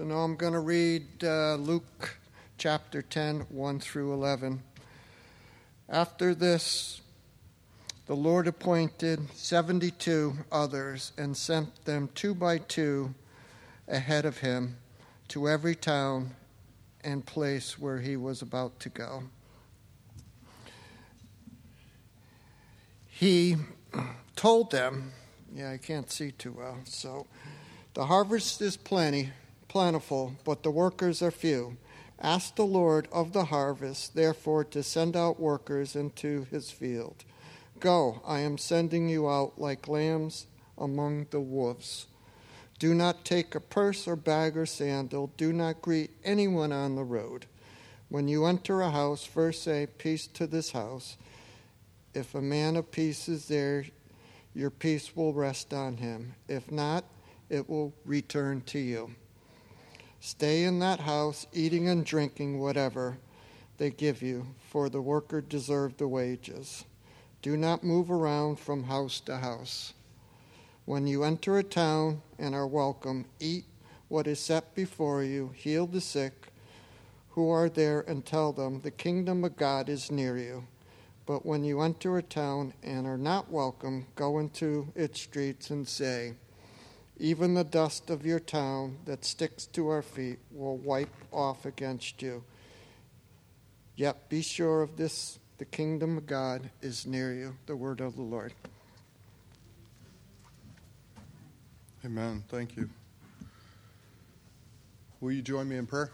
So now I'm going to read uh, Luke chapter 10, 1 through 11. After this, the Lord appointed 72 others and sent them two by two ahead of him to every town and place where he was about to go. He told them, yeah, I can't see too well, so the harvest is plenty, plentiful, but the workers are few. Ask the Lord of the harvest, therefore, to send out workers into his field. Go, I am sending you out like lambs among the wolves. Do not take a purse or bag or sandal. Do not greet anyone on the road. When you enter a house, first say, Peace to this house. If a man of peace is there, your peace will rest on him. If not, it will return to you. Stay in that house, eating and drinking whatever they give you, for the worker deserved the wages. Do not move around from house to house. When you enter a town and are welcome, eat what is set before you, heal the sick who are there, and tell them, The kingdom of God is near you. But when you enter a town and are not welcome, go into its streets and say, Even the dust of your town that sticks to our feet will wipe off against you. Yet be sure of this the kingdom of God is near you. The word of the Lord. Amen. Thank you. Will you join me in prayer?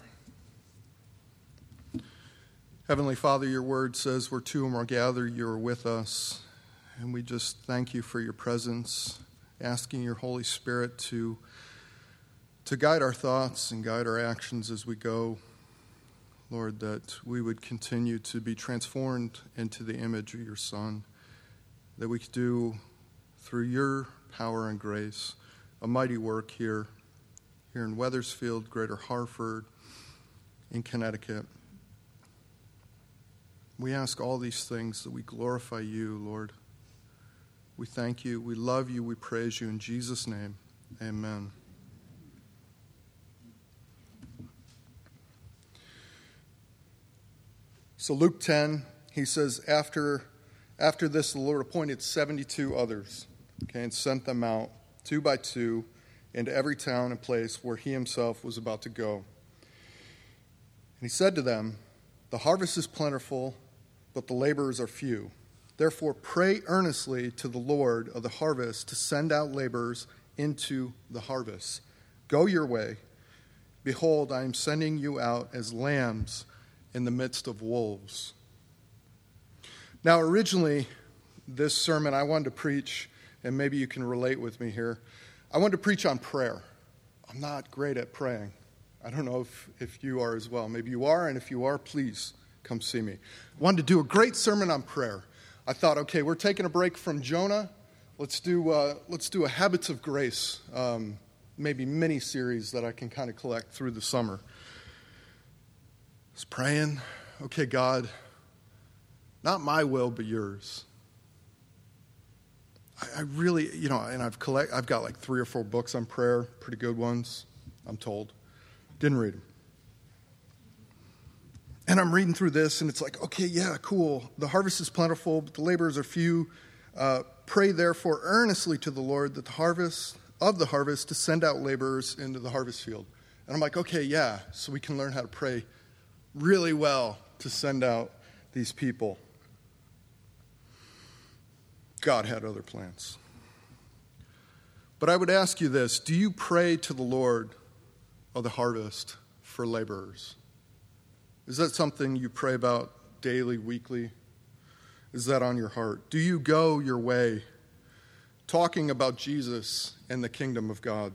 Heavenly Father, your word says where two or more gather, you are with us. And we just thank you for your presence, asking your Holy Spirit to, to guide our thoughts and guide our actions as we go. Lord, that we would continue to be transformed into the image of your Son, that we could do through your power and grace a mighty work here, here in Wethersfield, Greater Hartford, in Connecticut. We ask all these things that we glorify you, Lord. We thank you, we love you, we praise you in Jesus' name. Amen. So Luke 10, he says, after, after this, the Lord appointed 72 others, okay, and sent them out two by two, into every town and place where he himself was about to go. And he said to them, The harvest is plentiful, but the laborers are few. Therefore, pray earnestly to the Lord of the harvest to send out laborers into the harvest. Go your way. Behold, I am sending you out as lambs in the midst of wolves. Now, originally, this sermon I wanted to preach and maybe you can relate with me here. I wanted to preach on prayer. I'm not great at praying. I don't know if, if you are as well. Maybe you are, and if you are, please come see me. I wanted to do a great sermon on prayer. I thought, okay, we're taking a break from Jonah. Let's do, uh, let's do a Habits of Grace, um, maybe mini series that I can kind of collect through the summer. I was praying, okay, God, not my will, but yours. I, really, you know, and I've collect, I've got like three or four books on prayer, pretty good ones, I'm told. Didn't read them. And I'm reading through this, and it's like, okay, yeah, cool. The harvest is plentiful, but the laborers are few. Uh, pray therefore earnestly to the Lord that the harvest of the harvest to send out laborers into the harvest field. And I'm like, okay, yeah, so we can learn how to pray really well to send out these people. God had other plans. But I would ask you this do you pray to the Lord of the harvest for laborers? Is that something you pray about daily, weekly? Is that on your heart? Do you go your way talking about Jesus and the kingdom of God?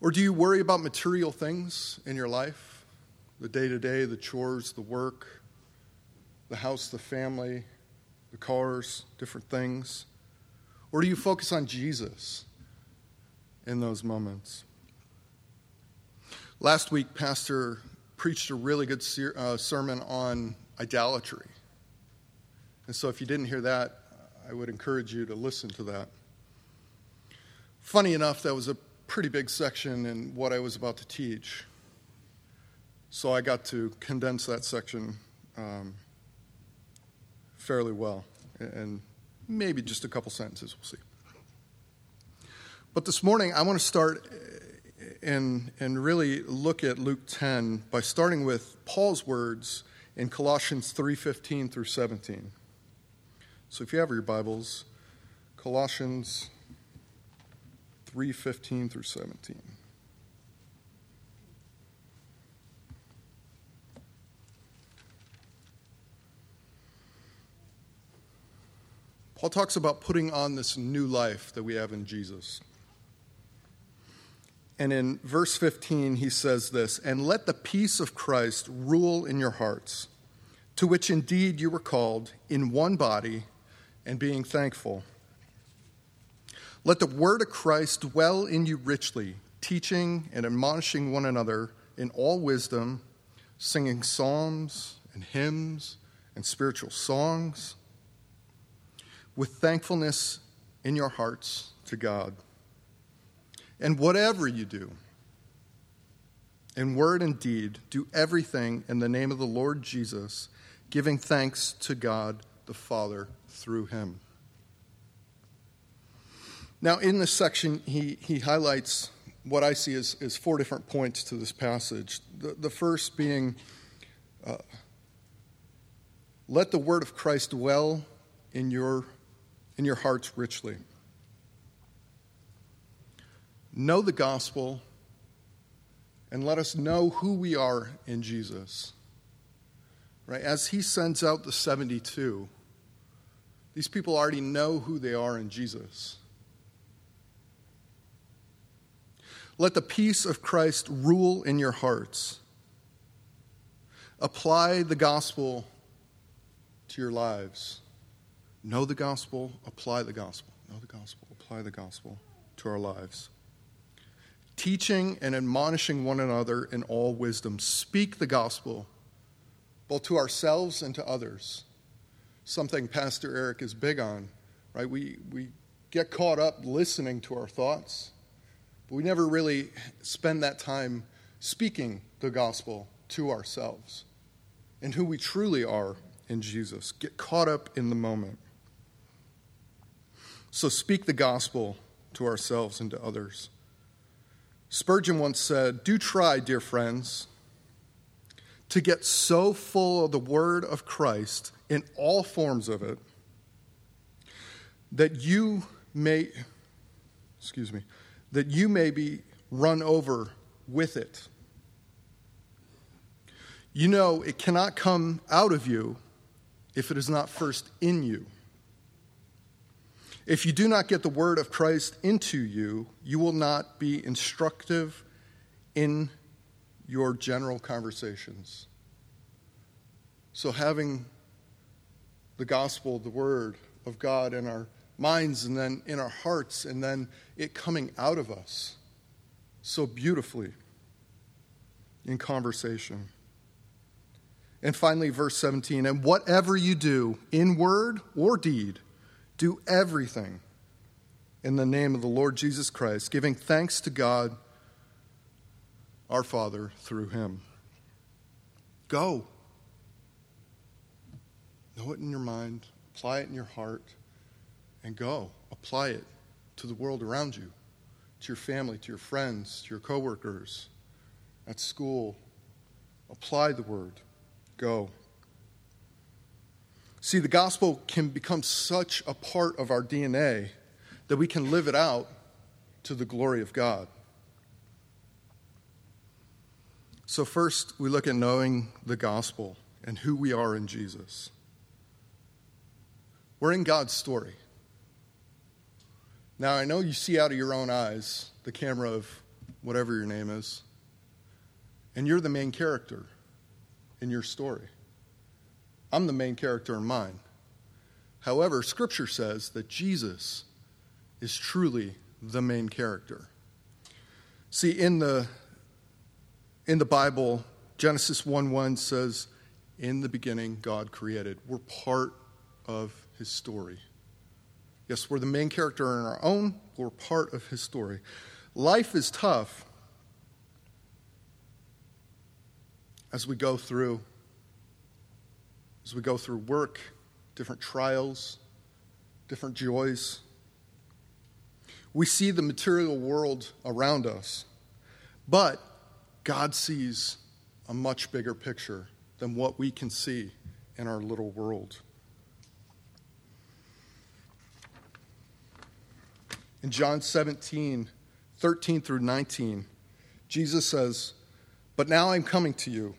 Or do you worry about material things in your life? The day to day, the chores, the work, the house, the family, the cars, different things? Or do you focus on Jesus in those moments? Last week, Pastor preached a really good ser- uh, sermon on idolatry. And so, if you didn't hear that, I would encourage you to listen to that. Funny enough, that was a pretty big section in what I was about to teach. So I got to condense that section um, fairly well, and maybe just a couple sentences, we'll see. But this morning, I want to start uh, and, and really look at Luke 10 by starting with Paul's words in Colossians 3:15 through 17. So if you have your Bibles, Colossians 3:15 through 17. Paul talks about putting on this new life that we have in Jesus. And in verse 15, he says this And let the peace of Christ rule in your hearts, to which indeed you were called in one body, and being thankful. Let the word of Christ dwell in you richly, teaching and admonishing one another in all wisdom, singing psalms and hymns and spiritual songs, with thankfulness in your hearts to God. And whatever you do, in word and deed, do everything in the name of the Lord Jesus, giving thanks to God the Father through him. Now, in this section, he, he highlights what I see as, as four different points to this passage. The, the first being, uh, let the word of Christ dwell in your, in your hearts richly. Know the gospel and let us know who we are in Jesus. Right? As he sends out the 72, these people already know who they are in Jesus. Let the peace of Christ rule in your hearts. Apply the gospel to your lives. Know the gospel, apply the gospel. Know the gospel, apply the gospel to our lives. Teaching and admonishing one another in all wisdom. Speak the gospel, both to ourselves and to others. Something Pastor Eric is big on, right? We, we get caught up listening to our thoughts but we never really spend that time speaking the gospel to ourselves and who we truly are in Jesus. Get caught up in the moment. So speak the gospel to ourselves and to others. Spurgeon once said, Do try, dear friends, to get so full of the word of Christ in all forms of it that you may, excuse me, that you may be run over with it. You know, it cannot come out of you if it is not first in you. If you do not get the word of Christ into you, you will not be instructive in your general conversations. So, having the gospel, the word of God in our minds and then in our hearts and then it coming out of us so beautifully in conversation. And finally, verse 17 and whatever you do, in word or deed, do everything in the name of the Lord Jesus Christ, giving thanks to God our Father through him. Go. Know it in your mind, apply it in your heart and go. Apply it to the world around you, to your family, to your friends, to your coworkers, at school. Apply the word. Go. See, the gospel can become such a part of our DNA that we can live it out to the glory of God. So, first, we look at knowing the gospel and who we are in Jesus. We're in God's story. Now, I know you see out of your own eyes the camera of whatever your name is, and you're the main character in your story. I'm the main character in mine. However, Scripture says that Jesus is truly the main character. See, in the, in the Bible, Genesis 1 1 says, In the beginning, God created. We're part of his story. Yes, we're the main character in our own, we're part of his story. Life is tough as we go through as we go through work, different trials, different joys. We see the material world around us, but God sees a much bigger picture than what we can see in our little world. In John 17, 13 through 19, Jesus says, But now I'm coming to you,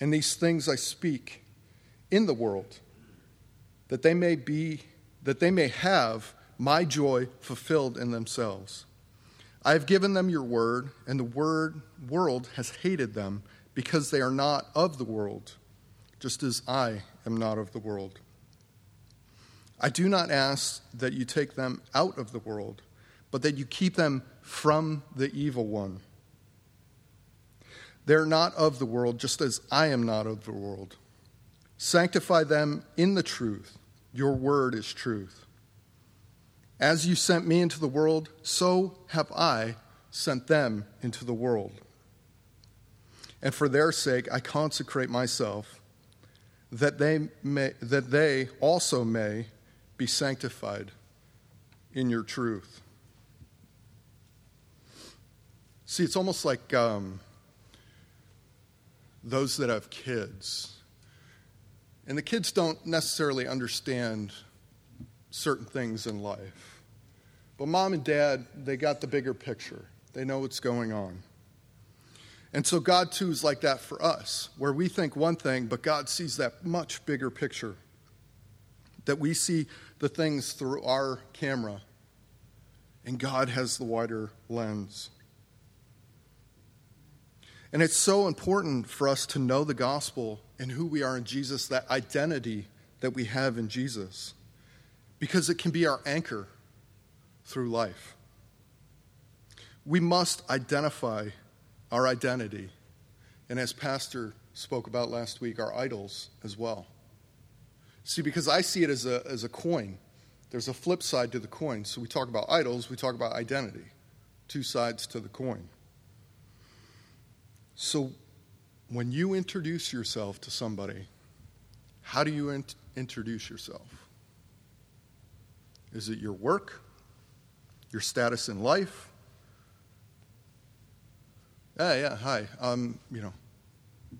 and these things I speak in the world, that they may be, that they may have my joy fulfilled in themselves. I have given them your word, and the word world has hated them because they are not of the world, just as I am not of the world. I do not ask that you take them out of the world, but that you keep them from the evil one. They're not of the world, just as I am not of the world. Sanctify them in the truth. Your word is truth. As you sent me into the world, so have I sent them into the world. And for their sake, I consecrate myself, that they, may, that they also may be sanctified in your truth. See, it's almost like um, those that have kids and the kids don't necessarily understand certain things in life. But mom and dad, they got the bigger picture, they know what's going on. And so God, too, is like that for us, where we think one thing, but God sees that much bigger picture. That we see the things through our camera, and God has the wider lens. And it's so important for us to know the gospel and who we are in Jesus, that identity that we have in Jesus, because it can be our anchor through life. We must identify our identity, and as Pastor spoke about last week, our idols as well. See, because I see it as a, as a coin, there's a flip side to the coin. So we talk about idols, we talk about identity, two sides to the coin. So, when you introduce yourself to somebody, how do you int- introduce yourself? Is it your work? Your status in life? Yeah, yeah, hi. Um, you know,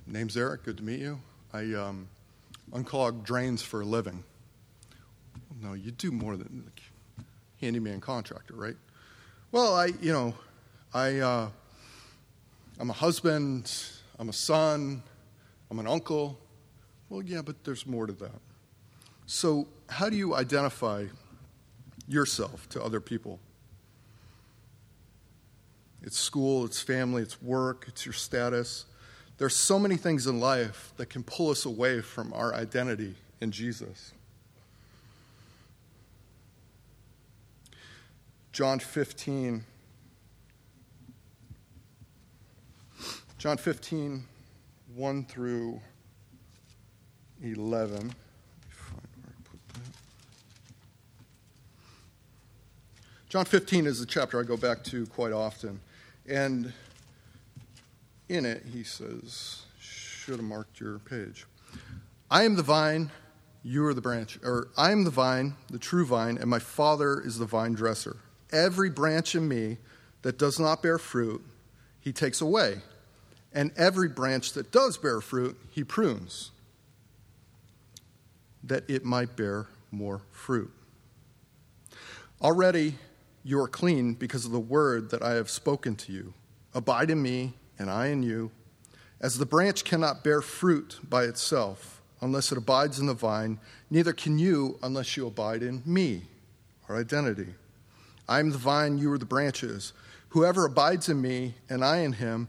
name's Eric. Good to meet you. I um, unclog drains for a living. No, you do more than like, handyman contractor, right? Well, I, you know, I uh, I'm a husband, I'm a son, I'm an uncle. Well, yeah, but there's more to that. So, how do you identify yourself to other people? It's school, it's family, it's work, it's your status. There's so many things in life that can pull us away from our identity in Jesus. John 15 John 15, 1 through 11. John 15 is a chapter I go back to quite often. And in it, he says, should have marked your page. I am the vine, you are the branch. Or I am the vine, the true vine, and my Father is the vine dresser. Every branch in me that does not bear fruit, he takes away and every branch that does bear fruit, he prunes, that it might bear more fruit. Already you are clean because of the word that I have spoken to you. Abide in me, and I in you. As the branch cannot bear fruit by itself unless it abides in the vine, neither can you unless you abide in me, our identity. I am the vine, you are the branches. Whoever abides in me, and I in him,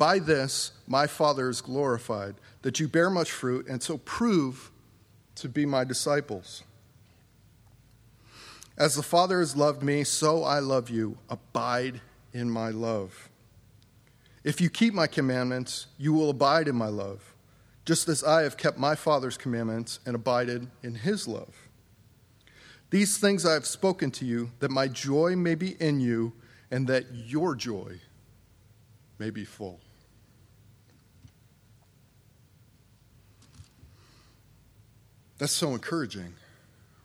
By this, my Father is glorified, that you bear much fruit, and so prove to be my disciples. As the Father has loved me, so I love you. Abide in my love. If you keep my commandments, you will abide in my love, just as I have kept my Father's commandments and abided in his love. These things I have spoken to you, that my joy may be in you, and that your joy may be full. That's so encouraging,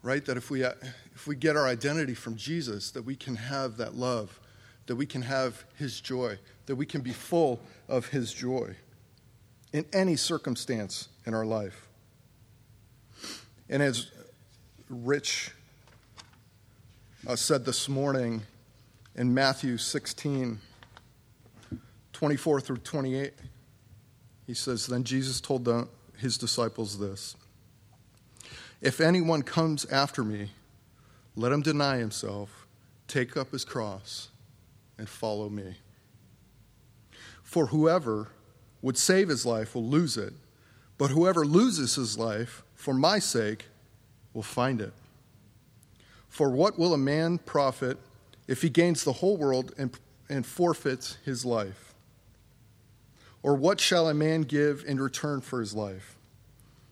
right? That if we, if we get our identity from Jesus, that we can have that love, that we can have his joy, that we can be full of his joy in any circumstance in our life. And as Rich uh, said this morning in Matthew 16, 24 through 28, he says, Then Jesus told the, his disciples this If anyone comes after me, let him deny himself, take up his cross, and follow me. For whoever would save his life will lose it, but whoever loses his life for my sake will find it. For what will a man profit if he gains the whole world and, and forfeits his life? Or what shall a man give in return for his life?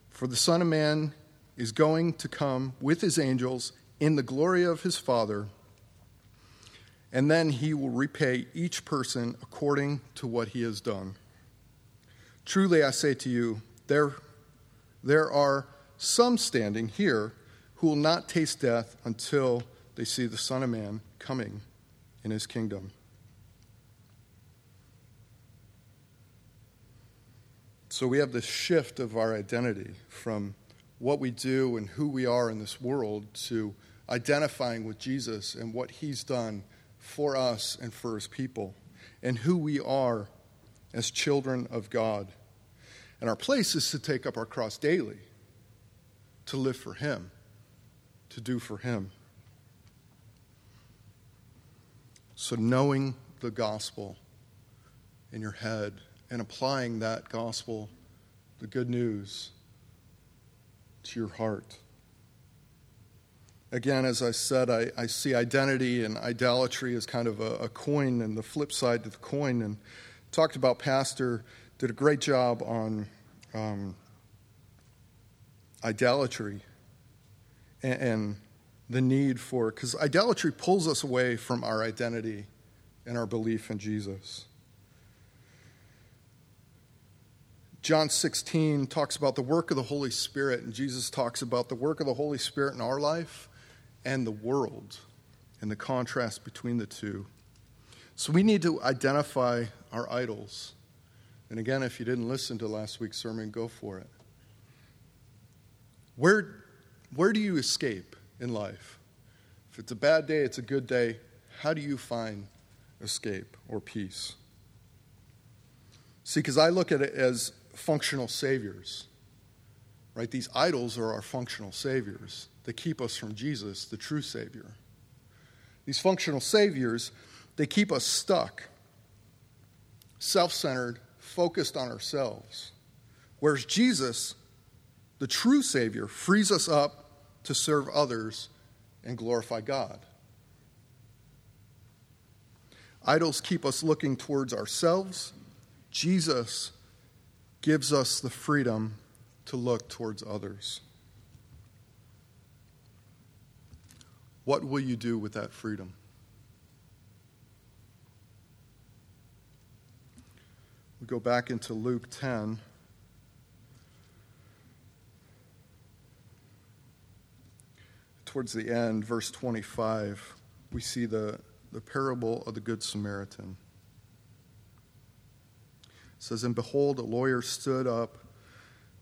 For the Son of Man is going to come with his angels in the glory of his Father and then he will repay each person according to what he has done. Truly I say to you, there, there are some standing here who will not taste death until they see the Son of Man coming in his kingdom. So we have this shift of our identity from what we do and who we are in this world to identifying with Jesus and what he's done for us and for his people, and who we are as children of God. And our place is to take up our cross daily, to live for him, to do for him. So, knowing the gospel in your head and applying that gospel, the good news, to your heart again, as I said, I, I, see identity and idolatry as kind of a, a, coin and the flip side to the coin. And talked about Pastor did a great job on um, idolatry and, and the need for because idolatry pulls us away from our identity and our belief in Jesus. John 16 talks about the work of the Holy Spirit, and Jesus talks about the work of the Holy Spirit in our life and the world and the contrast between the two. So we need to identify our idols. And again, if you didn't listen to last week's sermon, go for it. Where, where do you escape in life? If it's a bad day, it's a good day, how do you find escape or peace? See, because I look at it as functional saviors, right? These idols are our functional saviors that keep us from Jesus, the true Savior. These functional saviors, they keep us stuck, self centered, focused on ourselves. Whereas Jesus, the true Savior, frees us up to serve others and glorify God. Idols keep us looking towards ourselves. Jesus gives us the freedom to look towards others. What will you do with that freedom? We go back into Luke 10. Towards the end, verse 25, we see the, the parable of the Good Samaritan. Says, And behold, a lawyer stood up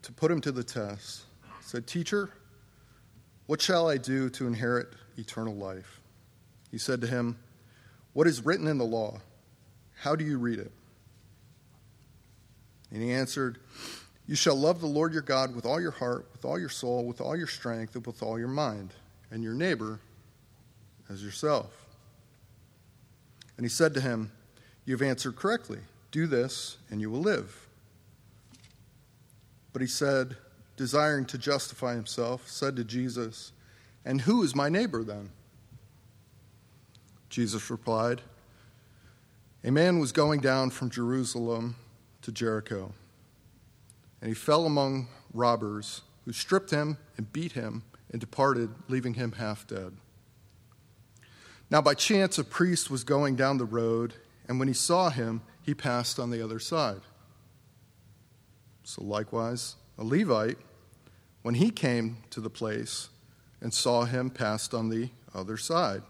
to put him to the test. said, Teacher, what shall I do to inherit eternal life. He said to him, What is written in the law? How do you read it? And he answered, You shall love the Lord your God with all your heart, with all your soul, with all your strength, and with all your mind, and your neighbor as yourself. And he said to him, You have answered correctly. Do this, and you will live. But he said, desiring to justify himself, said to Jesus, And who is my neighbor then? Jesus replied, A man was going down from Jerusalem to Jericho, and he fell among robbers who stripped him and beat him and departed, leaving him half dead. Now, by chance, a priest was going down the road, and when he saw him, he passed on the other side. So, likewise, a Levite, when he came to the place and saw him, passed on the other side.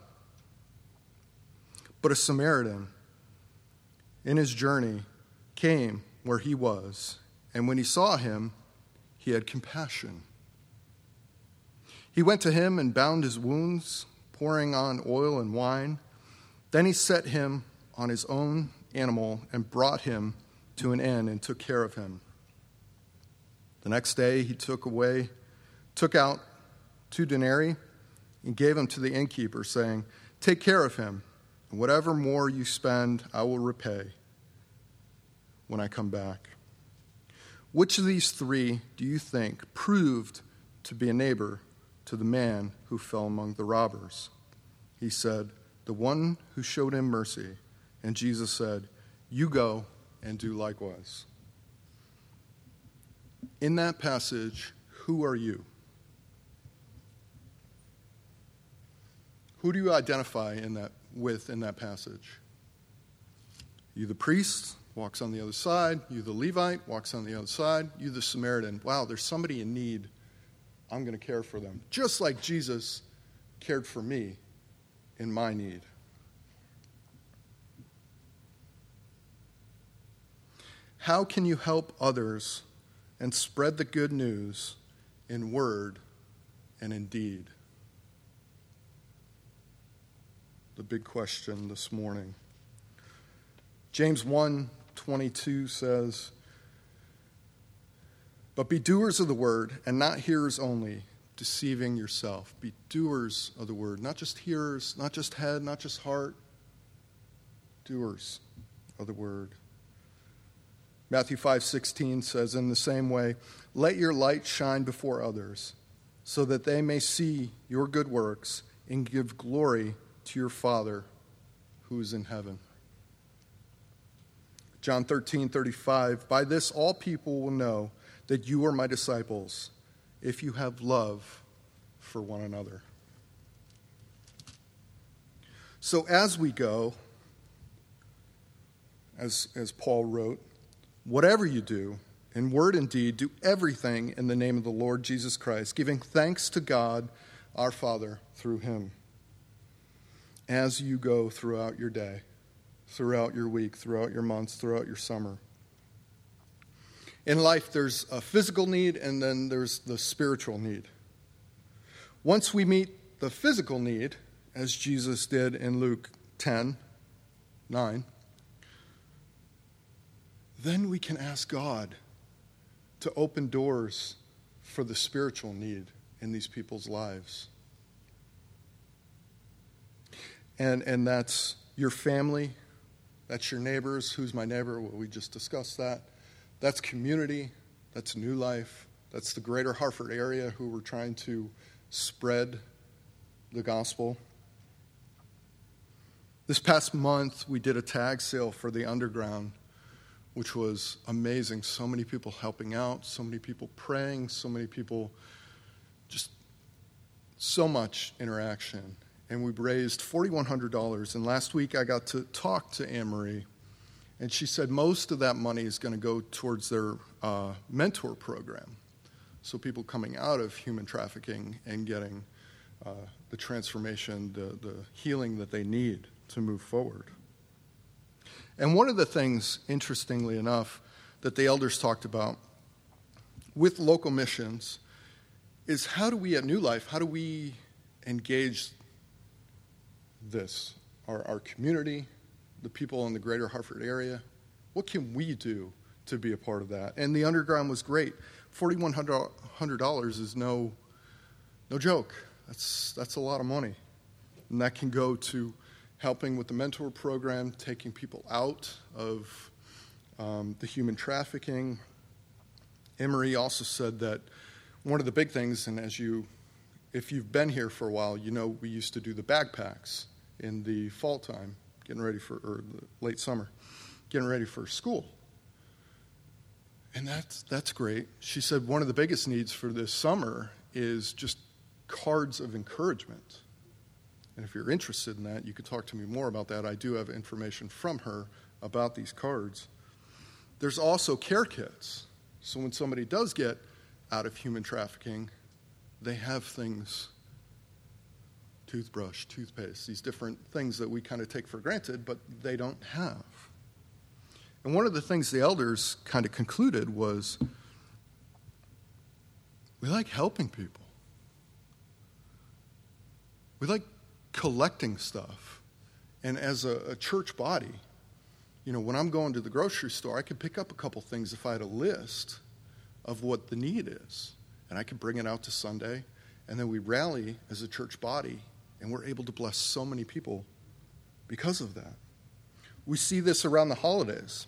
But a Samaritan, in his journey, came where he was, and when he saw him, he had compassion. He went to him and bound his wounds pouring on oil and wine. Then he set him on his own animal and brought him to an inn and took care of him. The next day he took away, took out two denarii and gave them to the innkeeper, saying, Take care of him, and whatever more you spend, I will repay when I come back. Which of these three do you think proved to be a neighbor to the man who fell among the robbers. He said, The one who showed him mercy. And Jesus said, You go and do likewise. In that passage, who are you? Who do you identify in that, with in that passage? You the priest, walks on the other side. You the Levite, walks on the other side. You the Samaritan. Wow, there's somebody in need I'm going to care for them, just like Jesus cared for me in my need. How can you help others and spread the good news in word and in deed? The big question this morning. James 1 22 says, but be doers of the word and not hearers only, deceiving yourself. Be doers of the word, not just hearers, not just head, not just heart. Doers of the word. Matthew 5:16 says in the same way, "Let your light shine before others, so that they may see your good works and give glory to your Father who is in heaven." John 13:35, "By this all people will know that you are my disciples if you have love for one another. So, as we go, as, as Paul wrote, whatever you do, in word and deed, do everything in the name of the Lord Jesus Christ, giving thanks to God our Father through him. As you go throughout your day, throughout your week, throughout your months, throughout your summer. In life, there's a physical need and then there's the spiritual need. Once we meet the physical need, as Jesus did in Luke 10 9, then we can ask God to open doors for the spiritual need in these people's lives. And, and that's your family, that's your neighbors. Who's my neighbor? Well, we just discussed that. That's community, that's New Life, that's the greater Hartford area who we're trying to spread the gospel. This past month, we did a tag sale for the underground, which was amazing. So many people helping out, so many people praying, so many people just so much interaction. And we raised $4,100. And last week, I got to talk to Anne Marie and she said most of that money is going to go towards their uh, mentor program. So people coming out of human trafficking and getting uh, the transformation, the, the healing that they need to move forward. And one of the things, interestingly enough, that the elders talked about with local missions is how do we at New Life, how do we engage this, our, our community, the people in the greater Hartford area? What can we do to be a part of that? And the underground was great. $4,100 is no, no joke. That's, that's a lot of money. And that can go to helping with the mentor program, taking people out of um, the human trafficking. Emery also said that one of the big things, and as you, if you've been here for a while, you know we used to do the backpacks in the fall time, getting ready for, or late summer, getting ready for school. And that's, that's great. She said one of the biggest needs for this summer is just cards of encouragement. And if you're interested in that, you could talk to me more about that. I do have information from her about these cards. There's also care kits. So when somebody does get out of human trafficking, they have things toothbrush, toothpaste, these different things that we kind of take for granted, but they don't have. And one of the things the elders kind of concluded was we like helping people. We like collecting stuff. And as a, a, church body, you know, when I'm going to the grocery store, I could pick up a couple things if I had a list of what the need is. And I could bring it out to Sunday. And then we rally as a church body, and we're able to bless so many people because of that. We see this around the holidays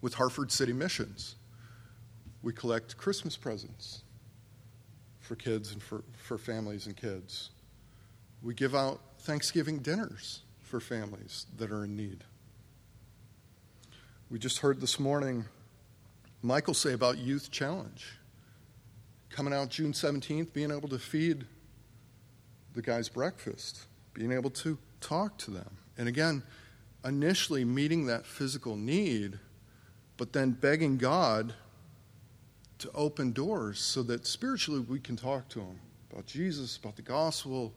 with Hartford City Missions. We collect Christmas presents for kids and for, for families and kids. We give out Thanksgiving dinners for families that are in need. We just heard this morning Michael say about Youth Challenge. Coming out June 17th, being able to feed the guys breakfast, being able to talk to them. And again, initially meeting that physical need, but then begging God to open doors so that spiritually we can talk to them about Jesus, about the gospel,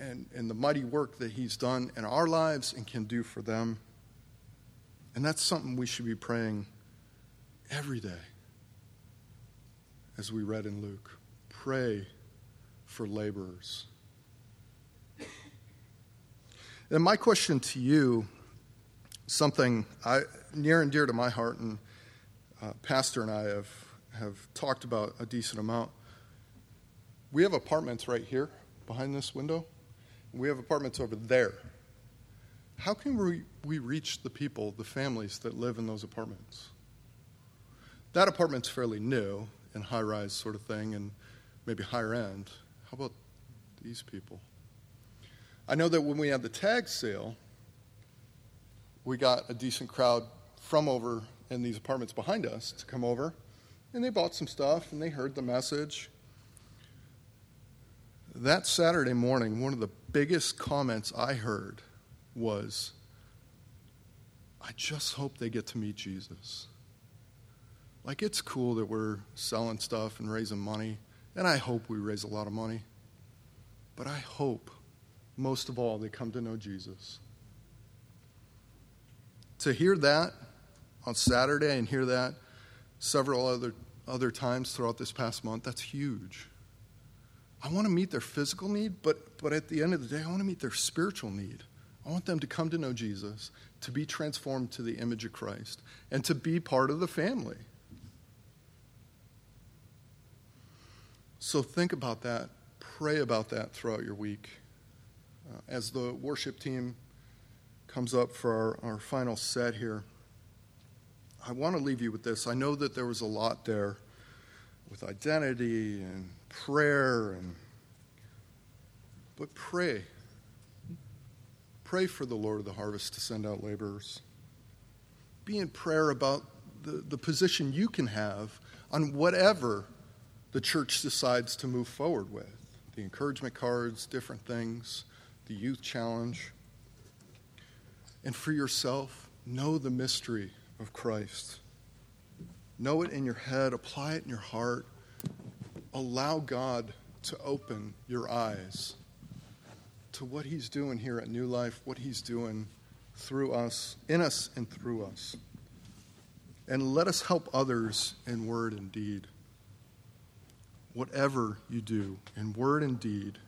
and, and the mighty work that He's done in our lives and can do for them. And that's something we should be praying every day, as we read in Luke. Pray for laborers. And my question to you, something I, near and dear to my heart, and uh, Pastor and I have, have talked about a decent amount. We have apartments right here behind this window. We have apartments over there. How can we, we reach the people, the families that live in those apartments? That apartment's fairly new and high rise sort of thing and maybe higher end. How about these people? I know that when we had the tag sale, we got a decent crowd from over in these apartments behind us to come over, and they bought some stuff and they heard the message. That Saturday morning, one of the biggest comments I heard was, I just hope they get to meet Jesus. Like, it's cool that we're selling stuff and raising money, and I hope we raise a lot of money. But I hope, most of all, they come to know Jesus. To hear that on Saturday and hear that several other, other times throughout this past month, that's huge. I want to meet their physical need, but, but at the end of the day, I want to meet their spiritual need. I want them to come to know Jesus, to be transformed to the image of Christ, and to be part of the family. So think about that. Pray about that throughout your week. Uh, as the worship team comes up for our, our final set here, I want to leave you with this. I know that there was a lot there with identity and prayer and but pray. Pray for the lord of the harvest to send out laborers. Be in prayer about the, the position you can have on whatever the church decides to move forward with. The encouragement cards different things the youth challenge. And for yourself know the mystery of christ. Know it in your head. Apply it in your heart allow God to open your eyes to what He's doing here at New Life, what He's doing through us, in us, and through us. And let us help others in word and deed. Whatever you do in word and deed,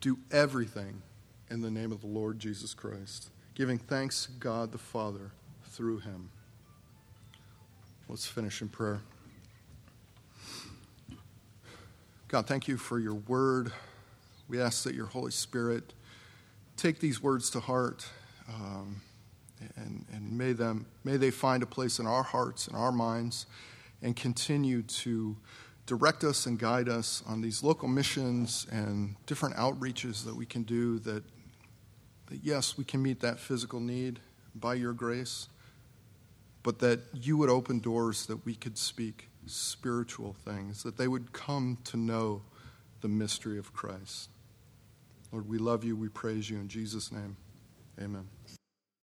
do everything in the name of the Lord Jesus Christ, giving thanks to God the Father through Him. Let's finish in prayer. God, thank you for your word. We ask that your Holy Spirit take these words to heart um, And, and may, them, may they find a place in our hearts and our minds and continue to direct us and guide us on these local missions and different outreaches that we can do that, that yes, we can meet that physical need by your grace, but that you would open doors that we could speak spiritual things, that they would come to know the mystery of Christ. Lord, we love you. We praise you in Jesus' name. Amen.